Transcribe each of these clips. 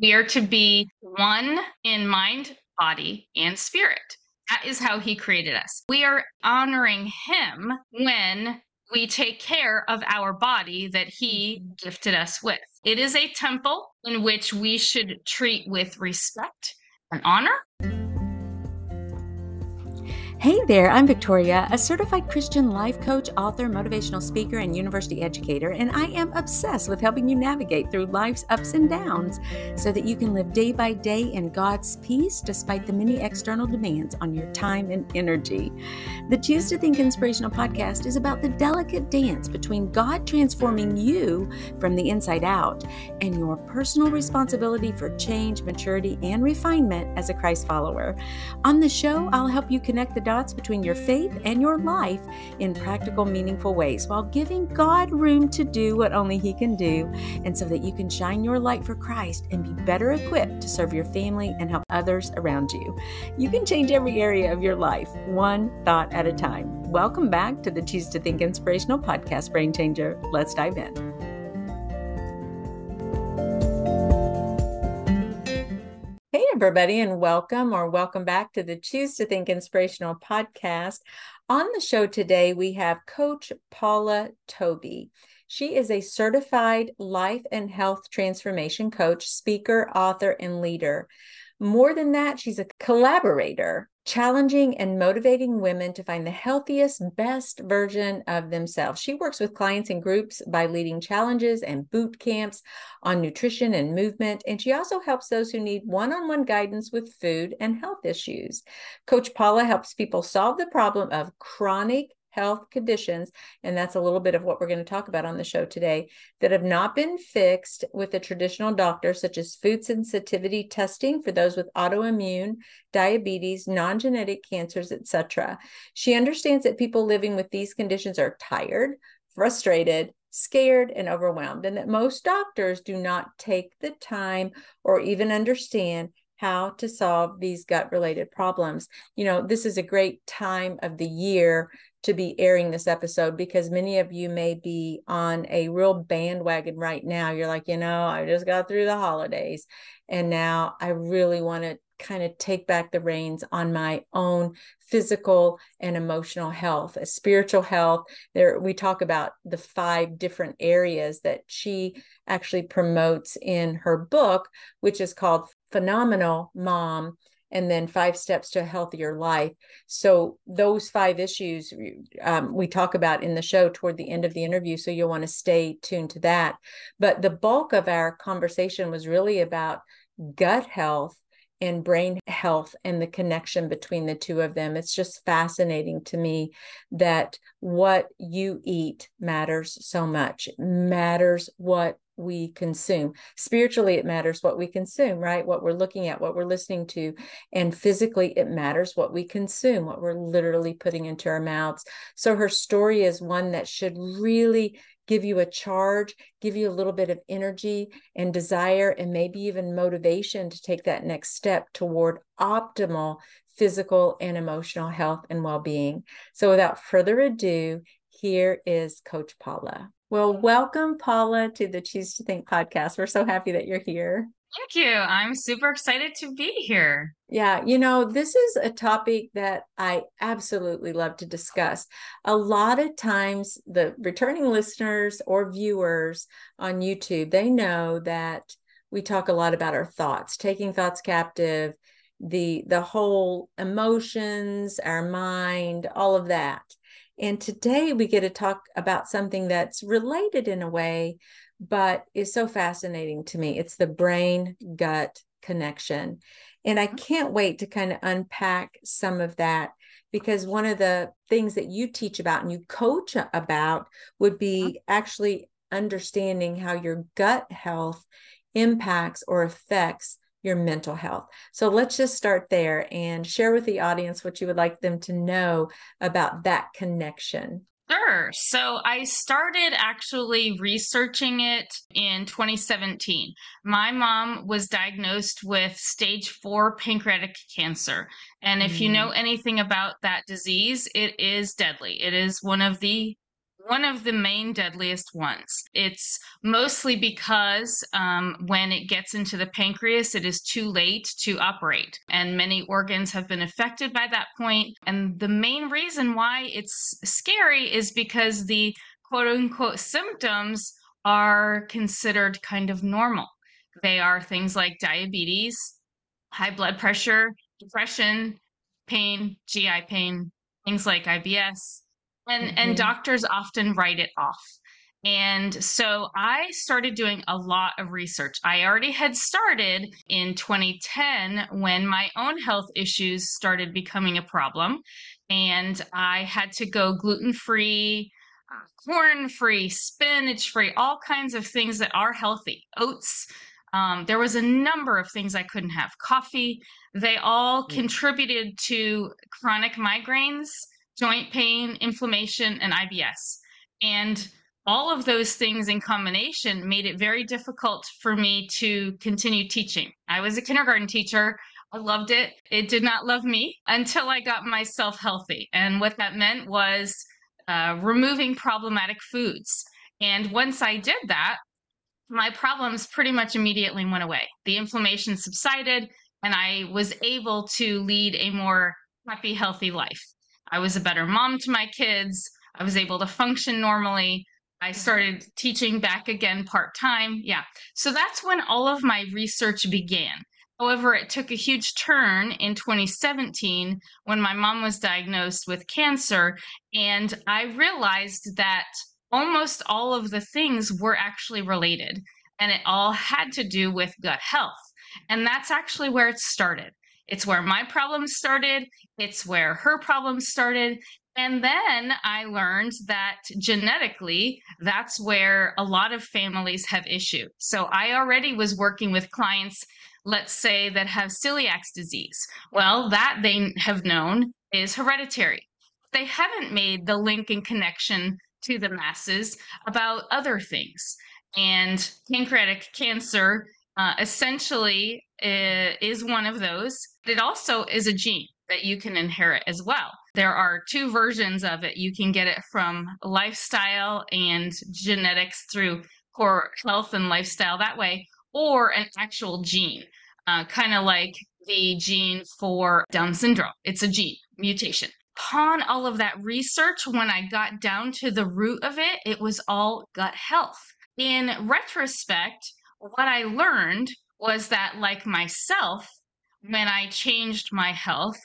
We are to be one in mind, body, and spirit. That is how he created us. We are honoring him when we take care of our body that he gifted us with. It is a temple in which we should treat with respect and honor Hey there, I'm Victoria, a certified Christian life coach, author, motivational speaker, and university educator, and I am obsessed with helping you navigate through life's ups and downs so that you can live day by day in God's peace despite the many external demands on your time and energy. The Choose to Think Inspirational podcast is about the delicate dance between God transforming you from the inside out and your personal responsibility for change, maturity, and refinement as a Christ follower. On the show, I'll help you connect the dots between your faith and your life in practical, meaningful ways while giving God room to do what only He can do, and so that you can shine your light for Christ and be better equipped to serve your family and help others around you. You can change every area of your life, one thought at a time. Welcome back to the Choose to Think Inspirational Podcast Brain Changer. Let's dive in. Everybody, and welcome or welcome back to the Choose to Think Inspirational podcast. On the show today, we have Coach Paula Tobey. She is a certified life and health transformation coach, speaker, author, and leader. More than that, she's a collaborator challenging and motivating women to find the healthiest, best version of themselves. She works with clients and groups by leading challenges and boot camps on nutrition and movement. And she also helps those who need one on one guidance with food and health issues. Coach Paula helps people solve the problem of chronic health conditions, and that's a little bit of what we're going to talk about on the show today, that have not been fixed with a traditional doctor, such as food sensitivity testing for those with autoimmune, diabetes, non genetic cancers, etc. She understands that people living with these conditions are tired, frustrated, scared and overwhelmed, and that most doctors do not take the time or even understand how to solve these gut related problems. You know, this is a great time of the year to be airing this episode because many of you may be on a real bandwagon right now. You're like, you know, I just got through the holidays and now I really want to kind of take back the reins on my own physical and emotional health a spiritual health there we talk about the five different areas that she actually promotes in her book which is called phenomenal mom and then five steps to a healthier life. So those five issues um, we talk about in the show toward the end of the interview. So you'll want to stay tuned to that. But the bulk of our conversation was really about gut health and brain health and the connection between the two of them. It's just fascinating to me that what you eat matters so much, it matters what we consume. Spiritually, it matters what we consume, right? What we're looking at, what we're listening to. And physically, it matters what we consume, what we're literally putting into our mouths. So her story is one that should really give you a charge, give you a little bit of energy and desire, and maybe even motivation to take that next step toward optimal physical and emotional health and well being. So, without further ado, here is Coach Paula. Well, welcome, Paula, to the Choose to Think podcast. We're so happy that you're here. Thank you. I'm super excited to be here. Yeah, you know, this is a topic that I absolutely love to discuss. A lot of times, the returning listeners or viewers on YouTube, they know that we talk a lot about our thoughts, taking thoughts captive, the the whole emotions, our mind, all of that. And today we get to talk about something that's related in a way, but is so fascinating to me. It's the brain gut connection. And I mm-hmm. can't wait to kind of unpack some of that because one of the things that you teach about and you coach about would mm-hmm. be actually understanding how your gut health impacts or affects your mental health. So let's just start there and share with the audience what you would like them to know about that connection. Sure. So I started actually researching it in 2017. My mom was diagnosed with stage four pancreatic cancer. And if mm. you know anything about that disease, it is deadly. It is one of the one of the main deadliest ones. It's mostly because um, when it gets into the pancreas, it is too late to operate, and many organs have been affected by that point. And the main reason why it's scary is because the quote unquote symptoms are considered kind of normal. They are things like diabetes, high blood pressure, depression, pain, GI pain, things like IBS, and mm-hmm. and doctors often write it off. And so I started doing a lot of research. I already had started in 2010 when my own health issues started becoming a problem. And I had to go gluten free, uh, corn free, spinach free, all kinds of things that are healthy, oats. Um, there was a number of things I couldn't have. Coffee, they all contributed to chronic migraines joint pain, inflammation, and IBS. And all of those things in combination made it very difficult for me to continue teaching. I was a kindergarten teacher. I loved it. It did not love me until I got myself healthy. And what that meant was uh, removing problematic foods. And once I did that, my problems pretty much immediately went away. The inflammation subsided, and I was able to lead a more happy, healthy life. I was a better mom to my kids. I was able to function normally. I started teaching back again part time. Yeah. So that's when all of my research began. However, it took a huge turn in 2017 when my mom was diagnosed with cancer. And I realized that almost all of the things were actually related. And it all had to do with gut health. And that's actually where it started. It's where my problems started, it's where her problems started. And then I learned that genetically, that's where a lot of families have issue. So I already was working with clients, let's say, that have celiac disease. Well, that they have known is hereditary. They haven't made the link and connection to the masses about other things. And pancreatic cancer uh, essentially is one of those. It also is a gene that you can inherit as well. There are two versions of it. You can get it from lifestyle and genetics through core health and lifestyle that way, or an actual gene, uh, kind of like the gene for Down syndrome. It's a gene mutation. Upon all of that research, when I got down to the root of it, it was all gut health. In retrospect, what I learned was that, like myself, when I changed my health,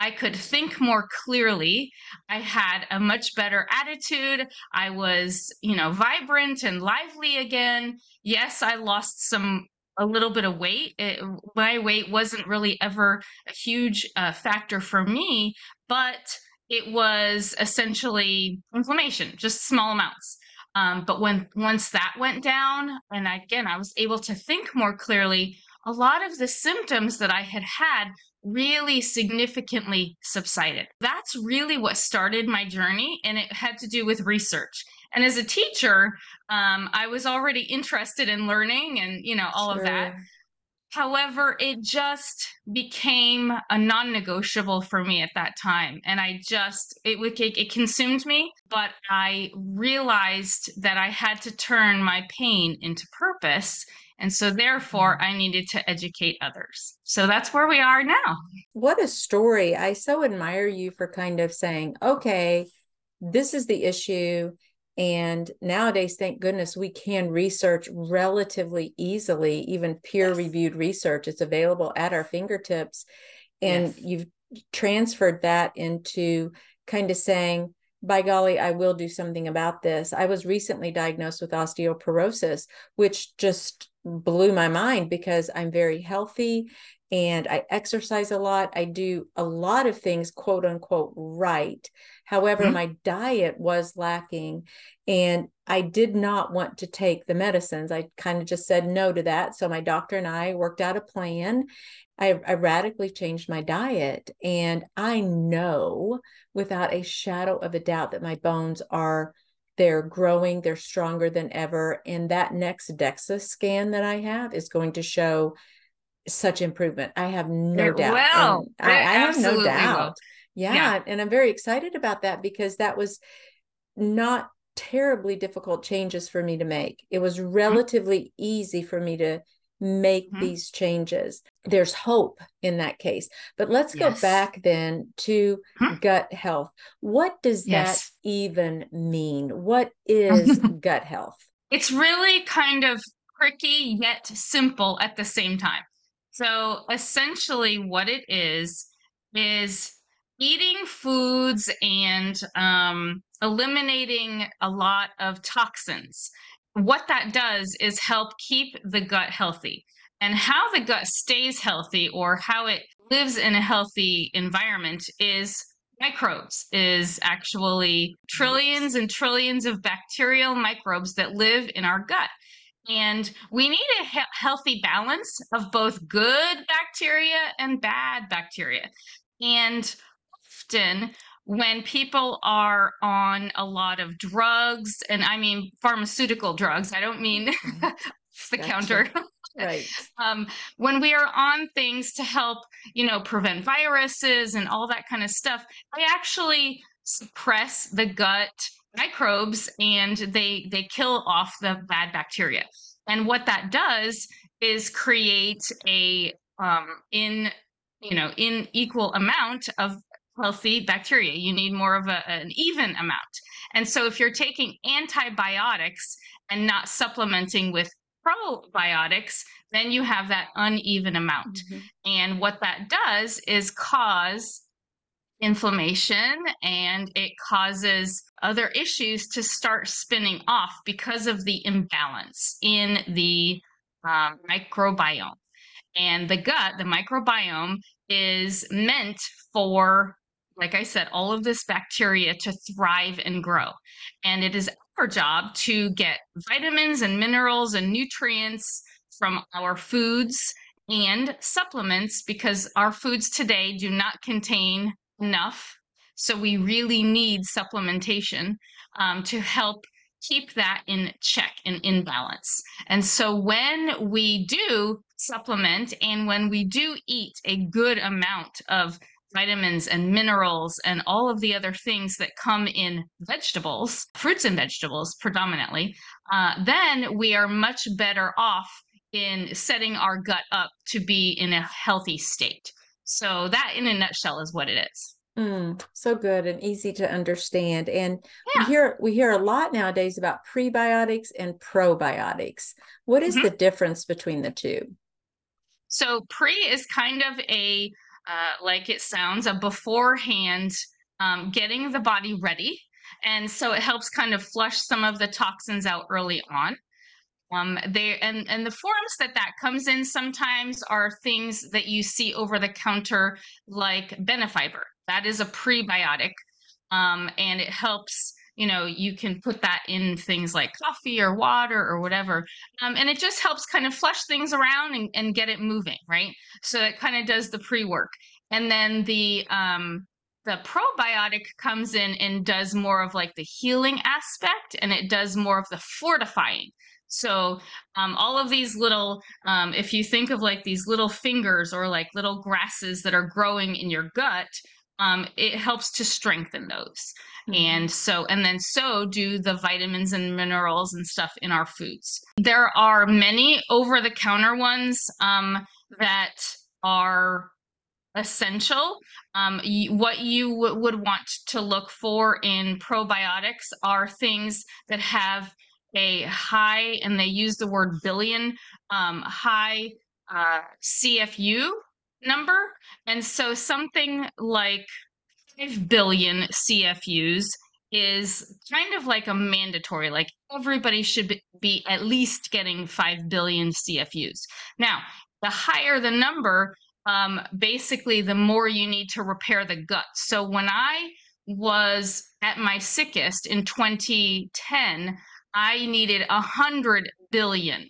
I could think more clearly. I had a much better attitude. I was, you know, vibrant and lively again. Yes, I lost some a little bit of weight. It, my weight wasn't really ever a huge uh, factor for me, but it was essentially inflammation, just small amounts. Um, but when once that went down, and again, I was able to think more clearly, a lot of the symptoms that I had had really significantly subsided. That's really what started my journey, and it had to do with research. And as a teacher, um, I was already interested in learning and you know all sure. of that. However, it just became a non-negotiable for me at that time, and I just it it, it consumed me. But I realized that I had to turn my pain into purpose, and so therefore. I needed to educate others. So that's where we are now. What a story! I so admire you for kind of saying, "Okay, this is the issue." And nowadays, thank goodness, we can research relatively easily, even peer reviewed yes. research. It's available at our fingertips. And yes. you've transferred that into kind of saying, by golly, I will do something about this. I was recently diagnosed with osteoporosis, which just blew my mind because I'm very healthy and I exercise a lot. I do a lot of things, quote unquote, right. However, mm-hmm. my diet was lacking and I did not want to take the medicines. I kind of just said no to that. So my doctor and I worked out a plan. I, I radically changed my diet. And I know without a shadow of a doubt that my bones are they're growing they're stronger than ever and that next dexa scan that i have is going to show such improvement. I have no it doubt. Well, I, I, have no doubt. Yeah, yeah. And I'm very excited about that because that was not terribly difficult changes for me to make. It was mm-hmm. relatively mm-hmm. easy for me to make mm-hmm. these changes. There's hope in that case. But let's yes. go back then to mm-hmm. gut health. What does yes. that even mean? What is gut health? It's really kind of tricky yet simple at the same time. So essentially, what it is is eating foods and um, eliminating a lot of toxins. What that does is help keep the gut healthy. And how the gut stays healthy or how it lives in a healthy environment is microbes is actually trillions and trillions of bacterial microbes that live in our gut. And we need a he- healthy balance of both good bacteria and bad bacteria. And often, when people are on a lot of drugs, and I mean pharmaceutical drugs, I don't mean mm-hmm. the gotcha. counter. right. Um, when we are on things to help, you know, prevent viruses and all that kind of stuff, they actually suppress the gut microbes and they they kill off the bad bacteria. And what that does is create a um, in you know in equal amount of healthy bacteria. You need more of a, an even amount. And so if you're taking antibiotics and not supplementing with probiotics, then you have that uneven amount. Mm-hmm. And what that does is cause inflammation and it causes other issues to start spinning off because of the imbalance in the um, microbiome. And the gut, the microbiome, is meant for, like I said, all of this bacteria to thrive and grow. And it is our job to get vitamins and minerals and nutrients from our foods and supplements because our foods today do not contain enough. So we really need supplementation um, to help keep that in check and in balance. And so when we do supplement and when we do eat a good amount of vitamins and minerals and all of the other things that come in vegetables, fruits and vegetables predominantly, uh, then we are much better off in setting our gut up to be in a healthy state. So that, in a nutshell, is what it is. Mm, so good and easy to understand. And yeah. we hear we hear a lot nowadays about prebiotics and probiotics. What is mm-hmm. the difference between the two? So pre is kind of a uh, like it sounds a beforehand um, getting the body ready, and so it helps kind of flush some of the toxins out early on. Um, they and and the forms that that comes in sometimes are things that you see over the counter like benefiber. That is a prebiotic, um, and it helps. You know, you can put that in things like coffee or water or whatever, um, and it just helps kind of flush things around and, and get it moving, right? So it kind of does the pre work, and then the um, the probiotic comes in and does more of like the healing aspect and it does more of the fortifying so um, all of these little, um, if you think of like these little fingers or like little grasses that are growing in your gut, um, it helps to strengthen those. Mm-hmm. And so, and then so do the vitamins and minerals and stuff in our foods. There are many over the counter ones um, that are essential. Um, what you w- would want to look for in probiotics are things that have a high, and they use the word billion, um, high uh, CFU number. And so something like 5 billion CFUs is kind of like a mandatory, like everybody should be at least getting 5 billion CFUs. Now, the higher the number, um, basically, the more you need to repair the gut. So when I was at my sickest in 2010, I needed a hundred billion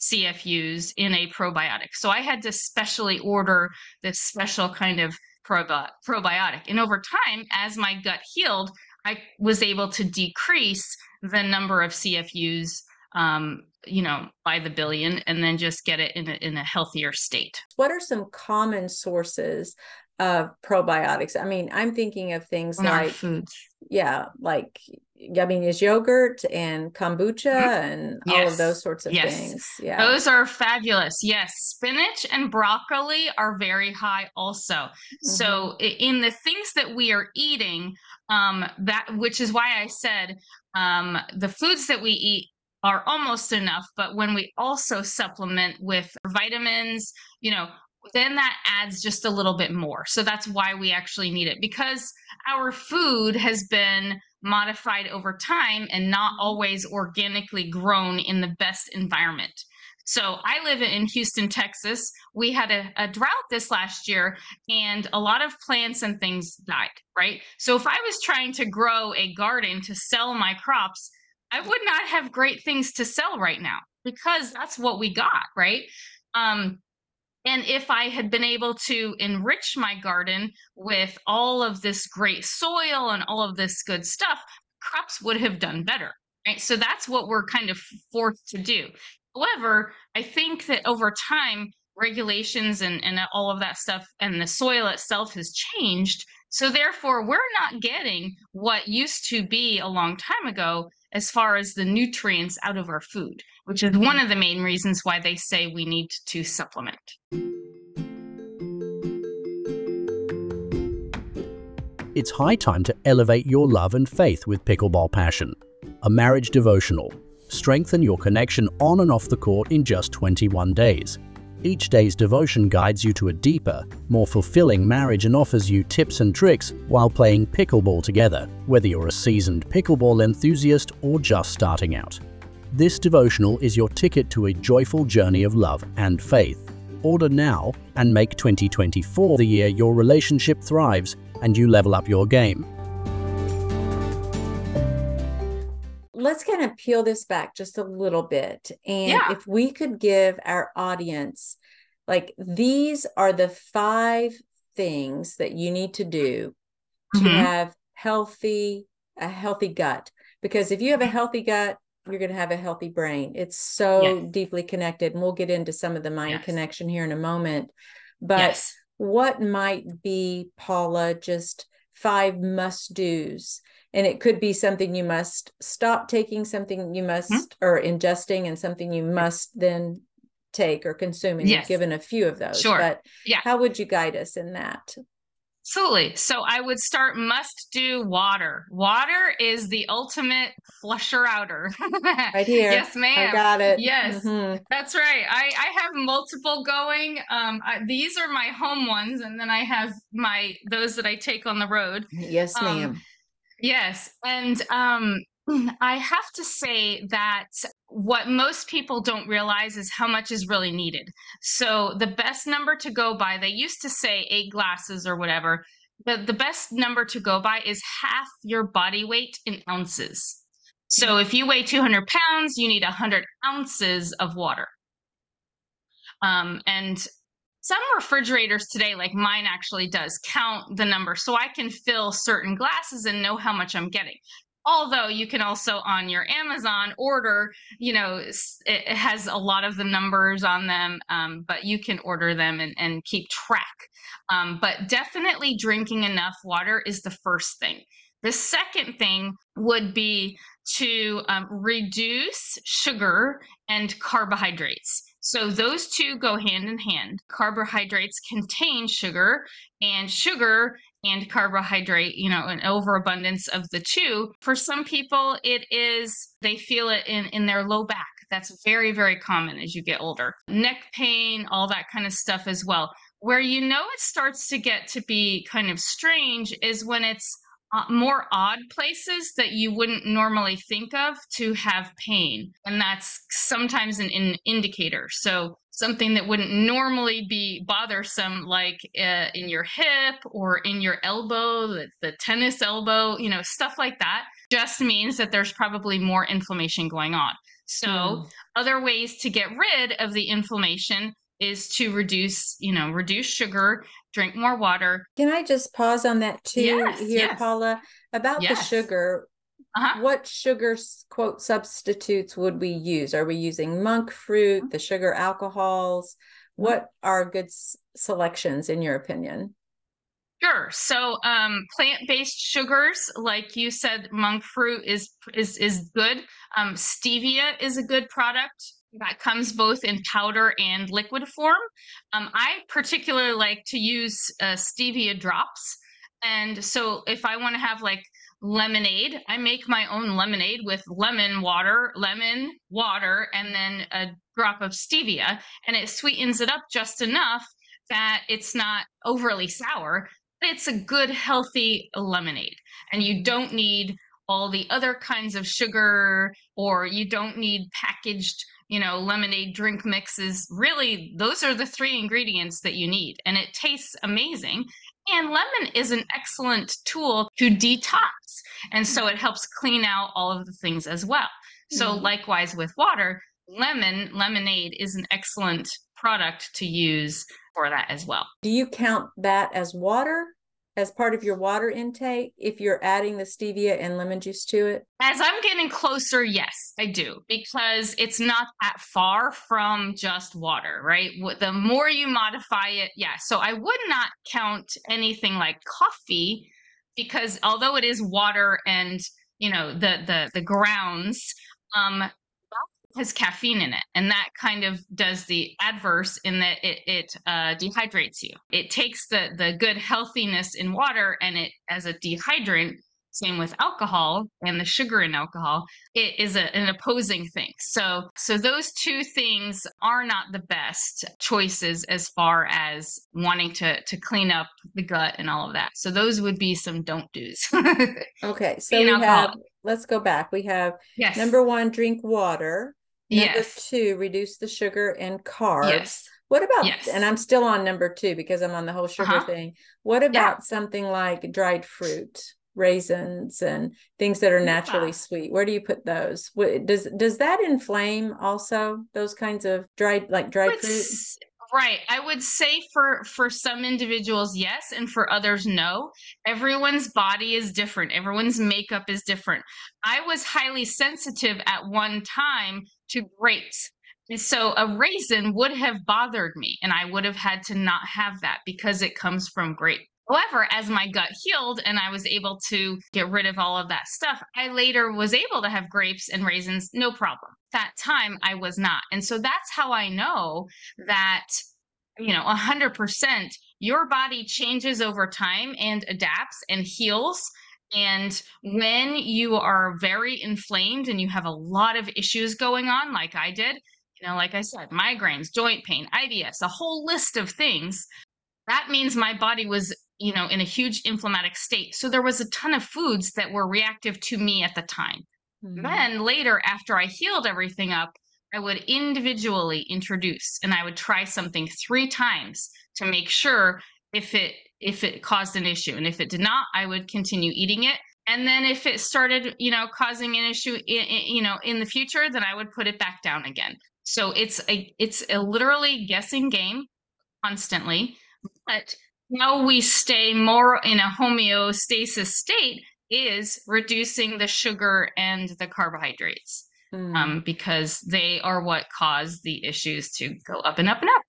CFUs in a probiotic. So I had to specially order this special kind of probi- probiotic. And over time, as my gut healed, I was able to decrease the number of CFUs, um, you know, by the billion, and then just get it in a, in a healthier state. What are some common sources of probiotics? I mean, I'm thinking of things in like foods. Yeah, like Is yogurt and kombucha mm-hmm. and yes. all of those sorts of yes. things. Yeah. Those are fabulous. Yes. Spinach and broccoli are very high also. Mm-hmm. So in the things that we are eating, um, that which is why I said um, the foods that we eat are almost enough, but when we also supplement with vitamins, you know, then that adds just a little bit more. So that's why we actually need it because our food has been modified over time and not always organically grown in the best environment. So I live in Houston, Texas. We had a, a, drought this last year and a lot of plants and things died, right? So if I was trying to grow a garden to sell my crops, I would not have great things to sell right now because that's what we got, right? Um, and if I had been able to enrich my garden with all of this great soil and all of this good stuff, crops would have done better. Right. So that's what we're kind of forced to do. However, I think that over time, regulations and, and all of that stuff and the soil itself has changed. So therefore, we're not getting what used to be a long time ago as far as the nutrients out of our food, which is one of the main reasons why they say we need to supplement. It's high time to elevate your love and faith with Pickleball Passion, a marriage devotional. Strengthen your connection on and off the court in just 21 days. Each day's devotion guides you to a deeper, more fulfilling marriage and offers you tips and tricks while playing pickleball together, whether you're a seasoned pickleball enthusiast or just starting out. This devotional is your ticket to a joyful journey of love and faith. Order now and make 2024 the year your relationship thrives and you level up your game. Let's kind of peel this back just a little bit. And yeah. if we could give our audience, like, these are the five things that you need to do to mm-hmm. have healthy a healthy gut because if you have a healthy gut you're going to have a healthy brain it's so yes. deeply connected and we'll get into some of the mind yes. connection here in a moment but yes. what might be paula just five must do's and it could be something you must stop taking something you must mm-hmm. or ingesting and something you must then take or consume and yes. you've given a few of those sure but yeah how would you guide us in that Absolutely. So I would start must do water. Water is the ultimate flusher outer. right here. Yes, ma'am. I got it. Yes, mm-hmm. that's right. I, I have multiple going. Um, I, these are my home ones, and then I have my those that I take on the road. Yes, um, ma'am. Yes. And um, I have to say that what most people don't realize is how much is really needed. So, the best number to go by, they used to say eight glasses or whatever, but the best number to go by is half your body weight in ounces. So, if you weigh 200 pounds, you need 100 ounces of water. Um, and some refrigerators today, like mine actually does, count the number so I can fill certain glasses and know how much I'm getting. Although you can also on your Amazon order, you know, it has a lot of the numbers on them, um, but you can order them and, and keep track. Um, but definitely drinking enough water is the first thing. The second thing would be to um, reduce sugar and carbohydrates. So those two go hand in hand. Carbohydrates contain sugar, and sugar and carbohydrate, you know, an overabundance of the two. For some people, it is they feel it in in their low back. That's very very common as you get older. Neck pain, all that kind of stuff as well. Where you know it starts to get to be kind of strange is when it's uh, more odd places that you wouldn't normally think of to have pain. And that's sometimes an, an indicator. So, something that wouldn't normally be bothersome, like uh, in your hip or in your elbow, the, the tennis elbow, you know, stuff like that, just means that there's probably more inflammation going on. So, mm. other ways to get rid of the inflammation is to reduce, you know, reduce sugar, drink more water. Can I just pause on that too yes, here, yes. Paula? About yes. the sugar, uh-huh. what sugar quote substitutes would we use? Are we using monk fruit, mm-hmm. the sugar alcohols? Mm-hmm. What are good s- selections in your opinion? Sure. So, um, plant-based sugars, like you said, monk fruit is is is good. Um, stevia is a good product that comes both in powder and liquid form. Um, I particularly like to use uh, stevia drops, and so if I want to have like lemonade, I make my own lemonade with lemon water, lemon water, and then a drop of stevia, and it sweetens it up just enough that it's not overly sour it's a good, healthy lemonade. And you don't need all the other kinds of sugar or you don't need packaged you know lemonade drink mixes really those are the three ingredients that you need and it tastes amazing and lemon is an excellent tool to detox and so it helps clean out all of the things as well so mm-hmm. likewise with water lemon lemonade is an excellent product to use for that as well. Do you count that as water? As part of your water intake, if you're adding the stevia and lemon juice to it? As I'm getting closer, yes, I do, because it's not that far from just water, right? The more you modify it, yeah. So I would not count anything like coffee because although it is water and you know the the the grounds um has caffeine in it and that kind of does the adverse in that it, it uh, dehydrates you. It takes the the good healthiness in water and it as a dehydrant same with alcohol and the sugar in alcohol it is a, an opposing thing. So so those two things are not the best choices as far as wanting to to clean up the gut and all of that. So those would be some don't do's. Okay so we have let's go back. We have yes. number one drink water Number yes. two, reduce the sugar and carbs. Yes. What about, yes. and I'm still on number two because I'm on the whole sugar uh-huh. thing. What about yeah. something like dried fruit, raisins, and things that are naturally yeah. sweet? Where do you put those? What, does does that inflame also? Those kinds of dried, like dried fruit. Right. I would say for for some individuals yes and for others no. Everyone's body is different. Everyone's makeup is different. I was highly sensitive at one time to grapes. So a raisin would have bothered me and I would have had to not have that because it comes from grape. However, as my gut healed and I was able to get rid of all of that stuff, I later was able to have grapes and raisins, no problem. That time I was not. And so that's how I know that, you know, 100% your body changes over time and adapts and heals. And when you are very inflamed and you have a lot of issues going on, like I did, you know, like I said, migraines, joint pain, IBS, a whole list of things, that means my body was you know, in a huge inflammatic state. So there was a ton of foods that were reactive to me at the time. Mm-hmm. Then later, after I healed everything up, I would individually introduce and I would try something three times to make sure if it if it caused an issue. And if it did not, I would continue eating it. And then if it started, you know, causing an issue, in, you know, in the future, then I would put it back down again. So it's a it's a literally guessing game constantly, but how we stay more in a homeostasis state is reducing the sugar and the carbohydrates mm. um, because they are what cause the issues to go up and up and up.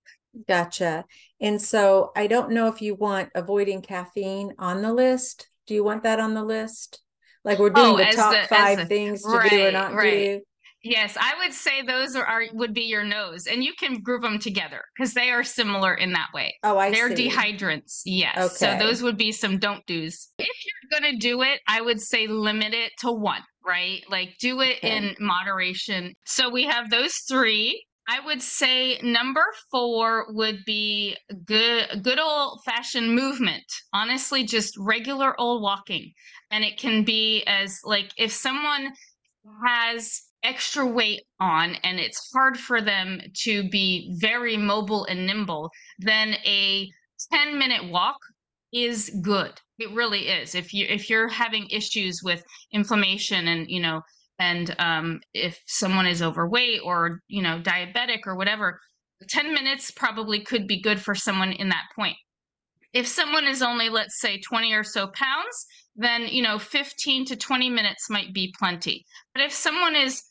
Gotcha. And so I don't know if you want avoiding caffeine on the list. Do you want that on the list? Like we're doing oh, the top the, five the, things to right, do or not right. do. Yes, I would say those are, are, would be your nose, and you can group them together because they are similar in that way. Oh, I They're see. dehydrants. Yes. Okay. So those would be some don't do's. If you're gonna do it, I would say limit it to one. Right? Like do it okay. in moderation. So we have those three. I would say number four would be good, good old fashioned movement. Honestly, just regular old walking. And it can be as like if someone has extra weight on and it's hard for them to be very mobile and nimble, then a 10 minute walk is good. It really is. If you if you're having issues with inflammation and you know and um, if someone is overweight or you know diabetic or whatever, 10 minutes probably could be good for someone in that point. If someone is only let's say 20 or so pounds, then you know 15 to 20 minutes might be plenty. But if someone is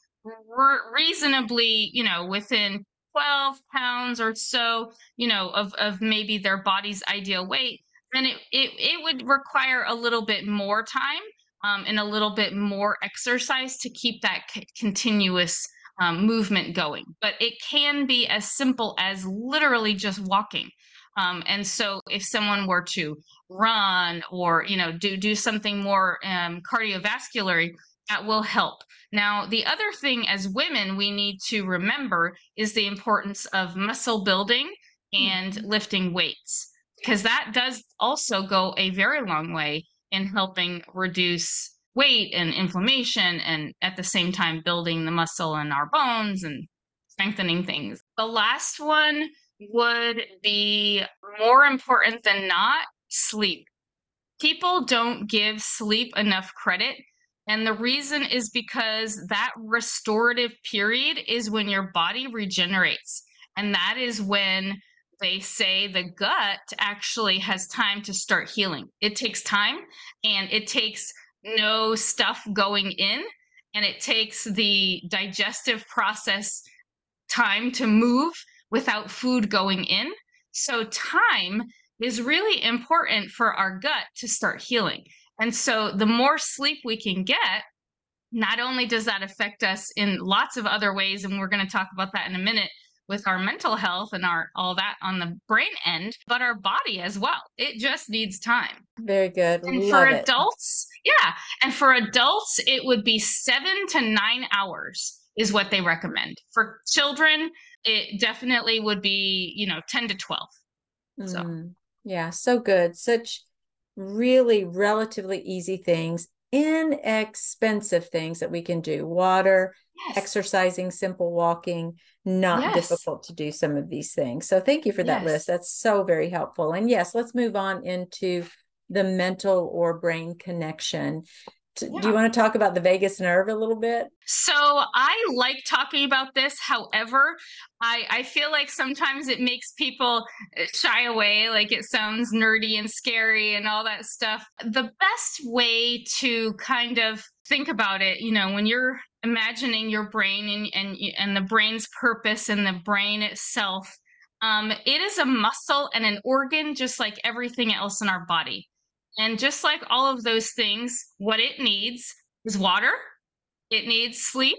reasonably, you know, within 12 pounds or so, you know, of, of maybe their body's ideal weight, then it, it, it would require a little bit more time um, and a little bit more exercise to keep that c- continuous um, movement going. But it can be as simple as literally just walking. Um, and so if someone were to run or you know do do something more um, cardiovascular, that will help. Now, the other thing as women we need to remember is the importance of muscle building and mm-hmm. lifting weights because that does also go a very long way in helping reduce weight and inflammation and at the same time building the muscle in our bones and strengthening things. The last one would be more important than not sleep. People don't give sleep enough credit. And the reason is because that restorative period is when your body regenerates. And that is when they say the gut actually has time to start healing. It takes time and it takes no stuff going in and it takes the digestive process time to move without food going in. So, time is really important for our gut to start healing. And so, the more sleep we can get, not only does that affect us in lots of other ways, and we're going to talk about that in a minute, with our mental health and our all that on the brain end, but our body as well. It just needs time. Very good. And Love for it. adults, yeah. And for adults, it would be seven to nine hours is what they recommend. For children, it definitely would be, you know, 10 to 12. So, mm, yeah, so good. Such really relatively easy things, inexpensive things that we can do water, yes. exercising, simple walking, not yes. difficult to do some of these things. So thank you for that yes. list. That's so very helpful. And yes, let's move on into the mental or brain connection. Yeah. Do you want to talk about the vagus nerve a little bit? So I like talking about this. However, I, I feel like sometimes it makes people uh, shy away, like it sounds nerdy and scary and all that stuff. The best way to kind of think about it, you know, when you're imagining your brain and and and the brain's purpose and the brain itself, um, it is a muscle and an organ just like everything else in our body. And just like all of those things, what it needs is water, it needs sleep,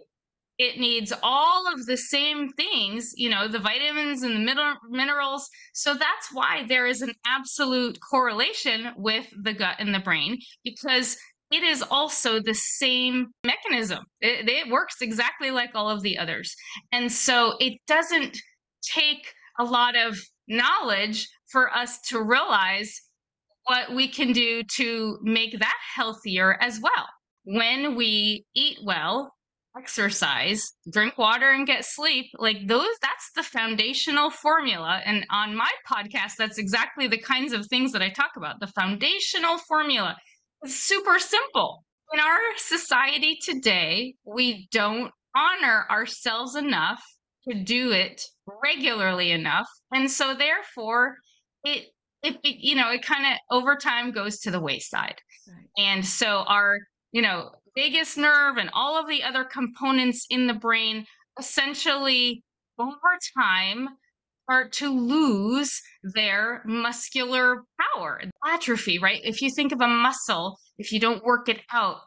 it needs all of the same things, you know, the vitamins and the minerals. So that's why there is an absolute correlation with the gut and the brain because it is also the same mechanism. It, it works exactly like all of the others. And so it doesn't take a lot of knowledge for us to realize what we can do to make that healthier as well. When we eat well, exercise, drink water and get sleep, like those that's the foundational formula and on my podcast that's exactly the kinds of things that I talk about. The foundational formula is super simple. In our society today, we don't honor ourselves enough to do it regularly enough. And so therefore it it, you know it kind of over time goes to the wayside right. and so our you know vagus nerve and all of the other components in the brain essentially over time start to lose their muscular power atrophy right if you think of a muscle if you don't work it out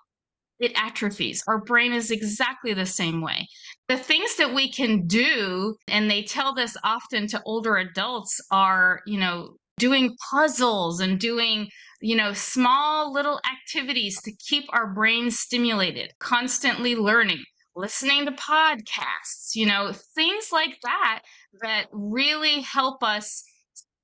it atrophies. Our brain is exactly the same way. The things that we can do, and they tell this often to older adults, are, you know, doing puzzles and doing you know small little activities to keep our brains stimulated constantly learning listening to podcasts you know things like that that really help us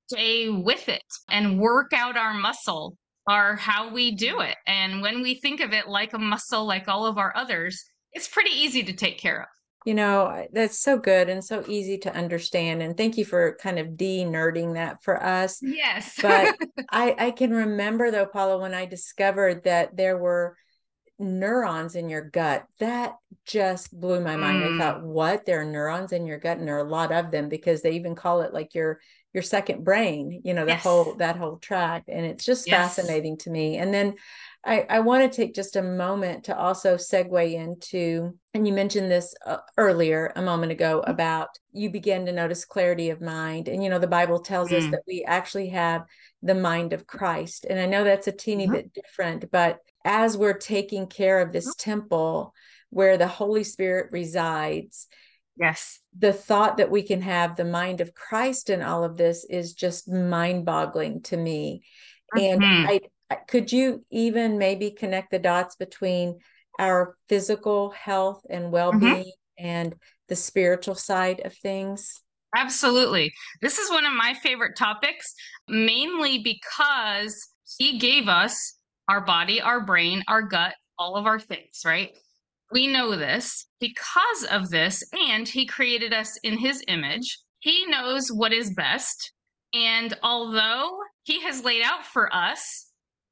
stay with it and work out our muscle are how we do it. And when we think of it like a muscle like all of our others it's pretty easy to take care of you know, that's so good and so easy to understand. And thank you for kind of de nerding that for us. Yes. but I, I can remember though, Paula, when I discovered that there were neurons in your gut, that just blew my mind. Mm. I thought, what? There are neurons in your gut, and there are a lot of them because they even call it like your your second brain you know the Yes. whole that whole track and it's just Yes. fascinating to me and then I, I want to take just a moment to also segue into, and you mentioned this uh, earlier a moment ago Mm-hmm. about you begin to notice clarity of mind. And, you know, the Bible tells us Mm. that we actually have the mind of Christ. And I know that's a teeny Mhm. bit different, but as we're taking care of this temple where the Holy Spirit resides, Yes. the thought that we can have the mind of Christ in all of this is just mind boggling to me. And Mhm. I, I could you even maybe connect the dots between our physical health and mm-hmm. well-being and the spiritual side of things? Absolutely. This is one of my favorite topics, mainly because he gave us our body, our brain, our gut, all of our things, right? We know this because of this, and he created us in his image. He knows what is best. And although he has laid out for us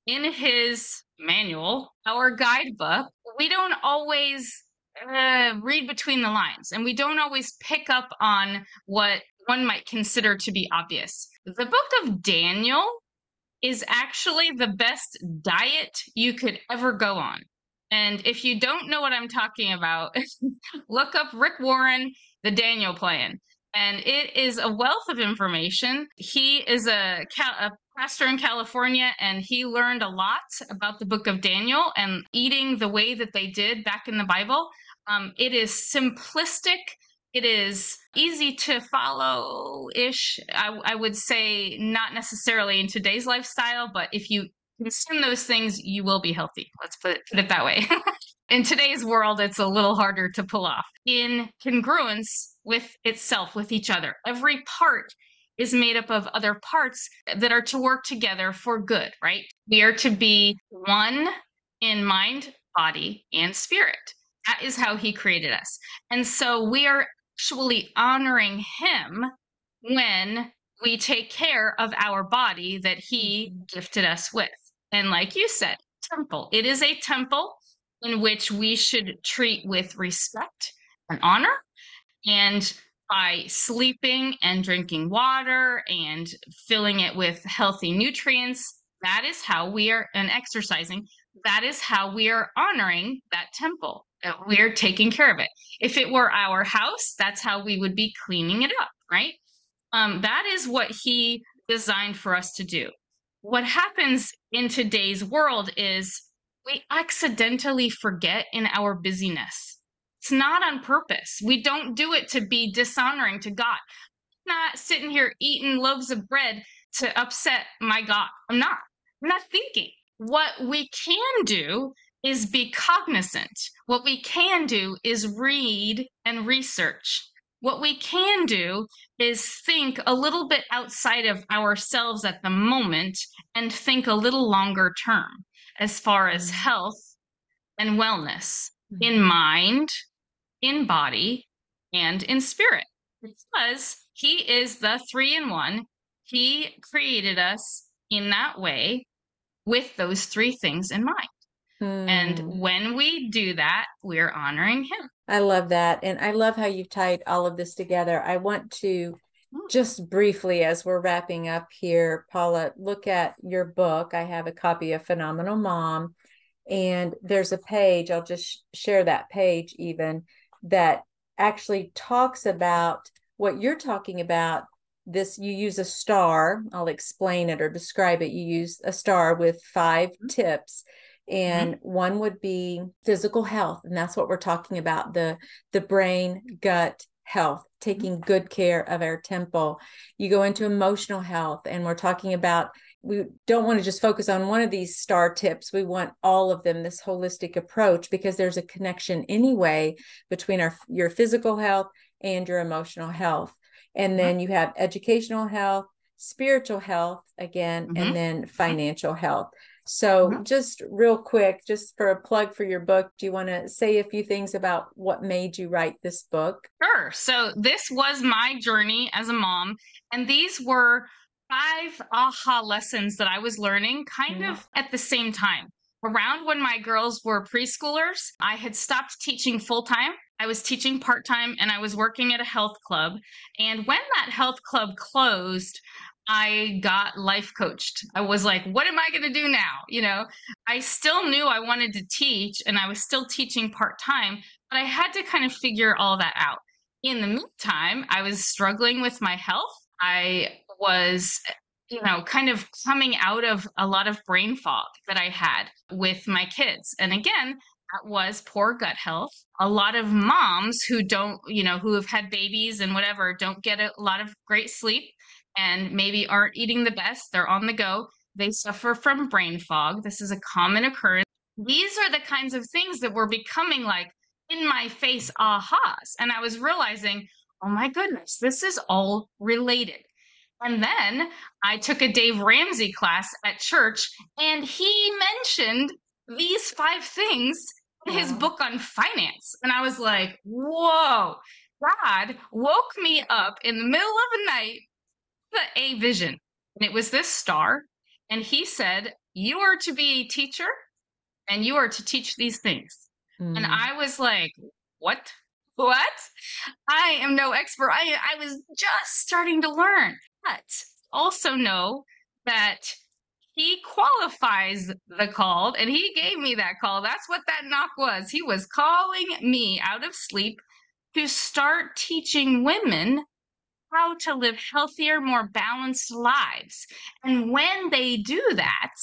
in his manual, our guidebook, we don't always uh, read between the lines and we don't always pick up on what one might consider to be obvious. The book of Daniel is actually the best diet you could ever go on. And if you don't know what I'm talking about, look up Rick Warren, the Daniel Plan. And it is a wealth of information. He is a, a pastor in California and he learned a lot about the book of Daniel and eating the way that they did back in the Bible. Um, it is simplistic. It is easy to follow ish. I, I would say not necessarily in today's lifestyle, but if you consume those things, you will be healthy. Let's put it, put it that way. in today's world, it's a little harder to pull off. In congruence with itself, with each other, every part is made up of other parts that are to work together for good, right? We are to be one in mind, body, and spirit. That is how he created us. And so we are actually honoring him when we take care of our body that he gifted us with. And like you said, temple. It is a temple in which we should treat with respect and honor. And by sleeping and drinking water and filling it with healthy nutrients, that is how we are, and exercising, that is how we are honoring that temple. We're taking care of it. If it were our house, that's how we would be cleaning it up, right? Um, that is what he designed for us to do. What happens in today's world is we accidentally forget in our busyness. It's not on purpose. We don't do it to be dishonoring to God. I'm not sitting here eating loaves of bread to upset my God. I'm not. I'm not thinking. What we can do is be cognizant. What we can do is read and research. What we can do is think a little bit outside of ourselves at the moment and think a little longer term as far as health and wellness in mind, in body, and in spirit. Because he is the three in one. He created us in that way with those three things in mind. Hmm. And when we do that, we're honoring him. I love that. And I love how you've tied all of this together. I want to just briefly, as we're wrapping up here, Paula, look at your book. I have a copy of Phenomenal Mom, and there's a page, I'll just sh- share that page even, that actually talks about what you're talking about. This, you use a star. I'll explain it or describe it. You use a star with 5 mm-hmm. tips mm-hmm. and one would be physical health and that's what we're talking about the the brain gut health mm-hmm. taking good care of our temple. You go into emotional health and we're talking about we don't want to just focus on one of these star tips. We want all of them this holistic approach because there's a connection anyway between our your physical health and your emotional health. And uh-huh. then you have educational health spiritual health again Mhm. and mm-hmm. then mm-hmm. financial health so, Mhm. just real quick, just for a plug for your book, do you want to say a few things about what made you write this book? Sure. So this was my journey as a mom, and these were five aha lessons that I was learning kind Mm. of at the same time. around when my girls were preschoolers, I had stopped teaching full time. I was teaching part time and I was working at a health club. And when that health club closed, I got life coached. I was like, what am I going to do now? You know, I still knew I wanted to teach and I was still teaching part time, but I had to kind of figure all that out. In the meantime, I was struggling with my health. I was you know, kind of coming out of a lot of brain fog that I had with my kids. And again, that was poor gut health. A lot of moms who don't, you know, who have had babies and whatever, don't get a lot of great sleep and maybe aren't eating the best. They're on the go. They suffer from brain fog. This is a common occurrence. These are the kinds of things that were becoming like in my face ahas. And I was realizing, oh my goodness, this is all related. And then I took a Dave Ramsey class at church, and he mentioned these five things in his book on finance. And I was like, whoa, God woke me up in the middle of the night the a vision. And it was this star. And he said, You are to be a teacher and you are to teach these things. Mm. And I was like, What? What? I am no expert. I, I was just starting to learn. But also know that he qualifies the called and he gave me that call. That's what that knock was. He was calling me out of sleep to start teaching women how to live healthier, more balanced lives. And when they do that,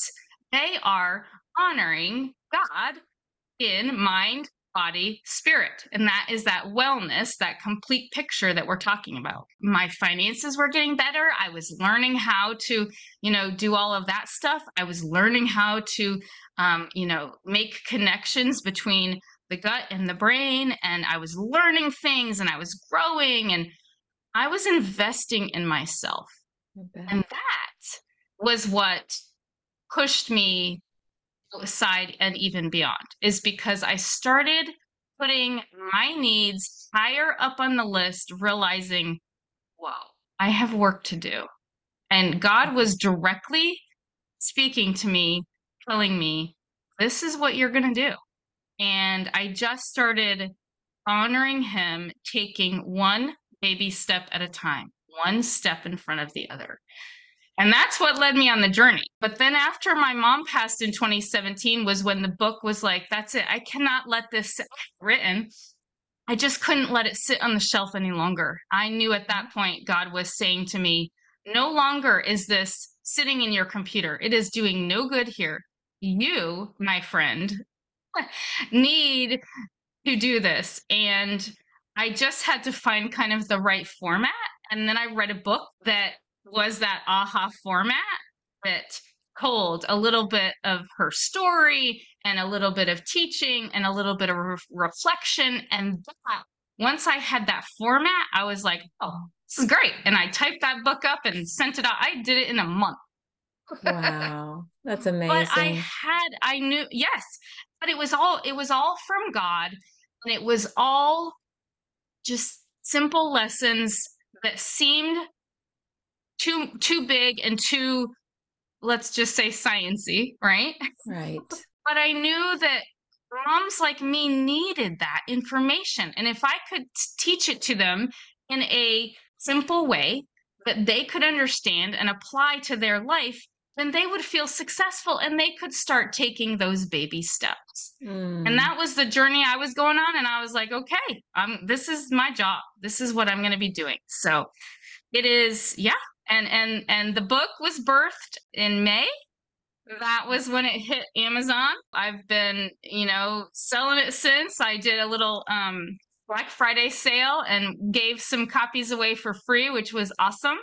they are honoring God in mind, body, spirit. And that is that wellness, that complete picture that we're talking about. My finances were getting better. I was learning how to, you know, do all of that stuff. I was learning how to, um, you know, make connections between the gut and the brain. And I was learning things and I was growing and I was investing in myself. And that was what pushed me aside and even beyond is because I started putting my needs higher up on the list, realizing, whoa, I have work to do. And God was directly speaking to me, telling me, this is what you're going to do. And I just started honoring Him, taking one baby step at a time, one step in front of the other. And that's what led me on the journey. But then after my mom passed in 2017 was when the book was like, that's it. I cannot let this sit written. I just couldn't let it sit on the shelf any longer. I knew at that point God was saying to me, no longer is this sitting in your computer. It is doing no good here. You, my friend, need to do this. And I just had to find kind of the right format. And then I read a book that was that aha format that told a little bit of her story and a little bit of teaching and a little bit of re- reflection. And that, once I had that format, I was like, oh, this is great. And I typed that book up and sent it out. I did it in a month. wow. That's amazing. But I had, I knew, yes, but it was all, it was all from God. And it was all just simple lessons that seemed too too big and too let's just say sciency, right? Right. but I knew that moms like me needed that information. And if I could teach it to them in a simple way that they could understand and apply to their life, then they would feel successful and they could start taking those baby steps. Mm. And that was the journey I was going on. And I was like, okay, um, this is my job. This is what I'm going to be doing. So it is, yeah, and and and the book was birthed in May. That was when it hit Amazon. I've been, you know, selling it since. I did a little um Black Friday sale and gave some copies away for free, which was awesome.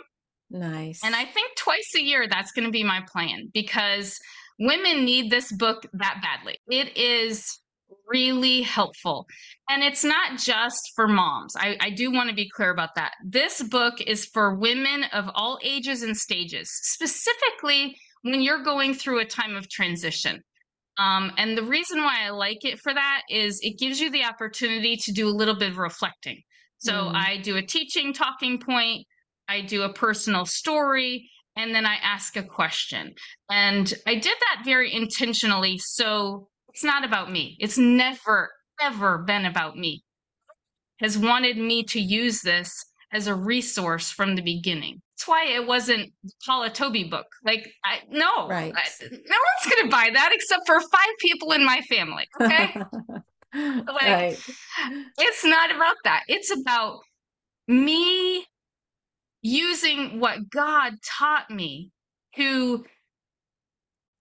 Nice. And I think twice a year that's going to be my plan because women need this book that badly. It is really helpful. And it's not just for moms. I, I do want to be clear about that. This book is for women of all ages and stages, specifically when you're going through a time of transition. Um, and the reason why I like it for that is it gives you the opportunity to do a little bit of reflecting. So mm. I do a teaching talking point, I do a personal story, and then I ask a question. And I did that very intentionally. So it's not about me. It's never, ever been about me. Has wanted me to use this as a resource from the beginning. That's why it wasn't Paula Tobey book. Like, I no, right. I, no one's going to buy that except for five people in my family. Okay, like right. it's not about that. It's about me using what God taught me to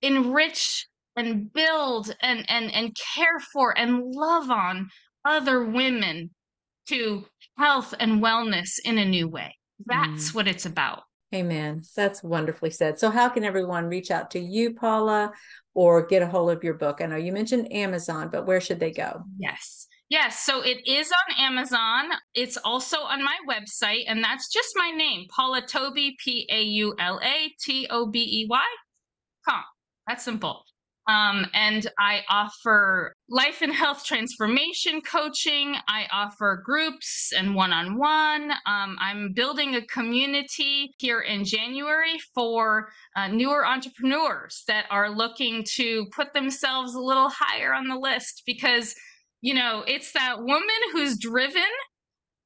enrich and build and and and care for and love on other women to health and wellness in a new way. That's mm. what it's about. Amen. That's wonderfully said. So, how can everyone reach out to you, Paula, or get a hold of your book? I know you mentioned Amazon, but where should they go? Yes. Yes, so it is on Amazon. It's also on my website, and that's just my name, Paula Tobey, P A U L A T O B E Y. Com. That's simple. Um, and I offer life and health transformation coaching. I offer groups and one on one. I'm building a community here in January for uh, newer entrepreneurs that are looking to put themselves a little higher on the list because, you know, it's that woman who's driven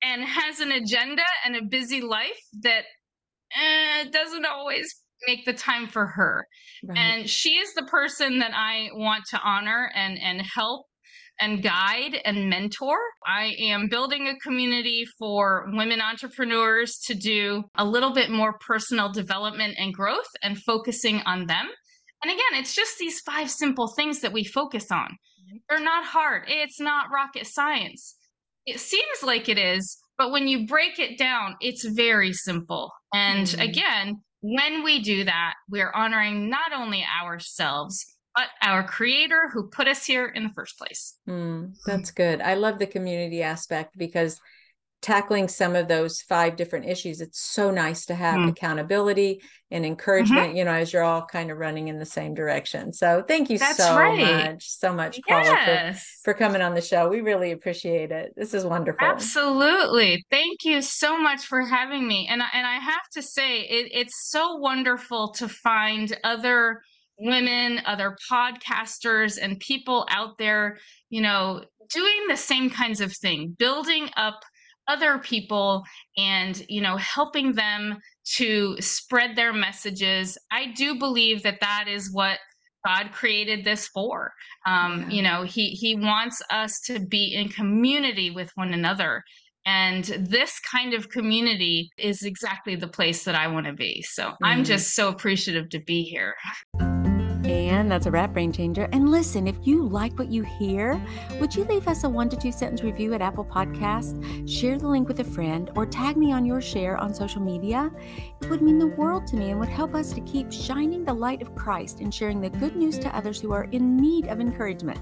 and has an agenda and a busy life that eh, doesn't always make the time for her. Right. And she is the person that I want to honor and and help and guide and mentor. I am building a community for women entrepreneurs to do a little bit more personal development and growth and focusing on them. And again, it's just these five simple things that we focus on. They're not hard. It's not rocket science. It seems like it is, but when you break it down, it's very simple. And mm-hmm. again, when we do that, we're honoring not only ourselves, but our creator who put us here in the first place. Mm, that's good. I love the community aspect because tackling some of those five different issues it's so nice to have mm. accountability and encouragement mm-hmm. you know as you're all kind of running in the same direction so thank you That's so right. much so much paula yes. for, for coming on the show we really appreciate it this is wonderful absolutely thank you so much for having me and, and i have to say it, it's so wonderful to find other women other podcasters and people out there you know doing the same kinds of thing building up other people and you know helping them to spread their messages i do believe that that is what god created this for um, yeah. you know he he wants us to be in community with one another and this kind of community is exactly the place that i want to be so mm. i'm just so appreciative to be here and that's a wrap brain changer. And listen, if you like what you hear, would you leave us a one to two sentence review at Apple Podcasts? Share the link with a friend or tag me on your share on social media. It would mean the world to me and would help us to keep shining the light of Christ and sharing the good news to others who are in need of encouragement.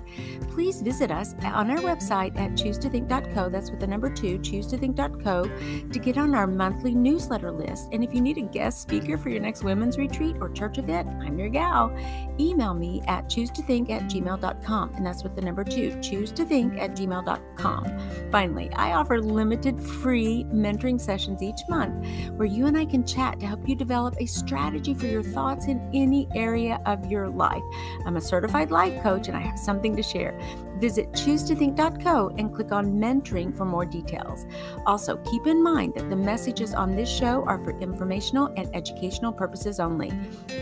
Please visit us on our website at choosetothink.co. That's with the number two, choosetothink.co, to get on our monthly newsletter list. And if you need a guest speaker for your next women's retreat or church event, I'm your gal email me at choose to think at gmail.com. And that's with the number two, choose to think at gmail.com. Finally, I offer limited free mentoring sessions each month where you and I can chat to help you develop a strategy for your thoughts in any area of your life. I'm a certified life coach and I have something to share. Visit choosetothink.co and click on mentoring for more details. Also, keep in mind that the messages on this show are for informational and educational purposes only.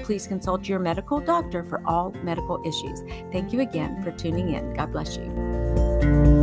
Please consult your medical doctor for all medical issues. Thank you again for tuning in. God bless you.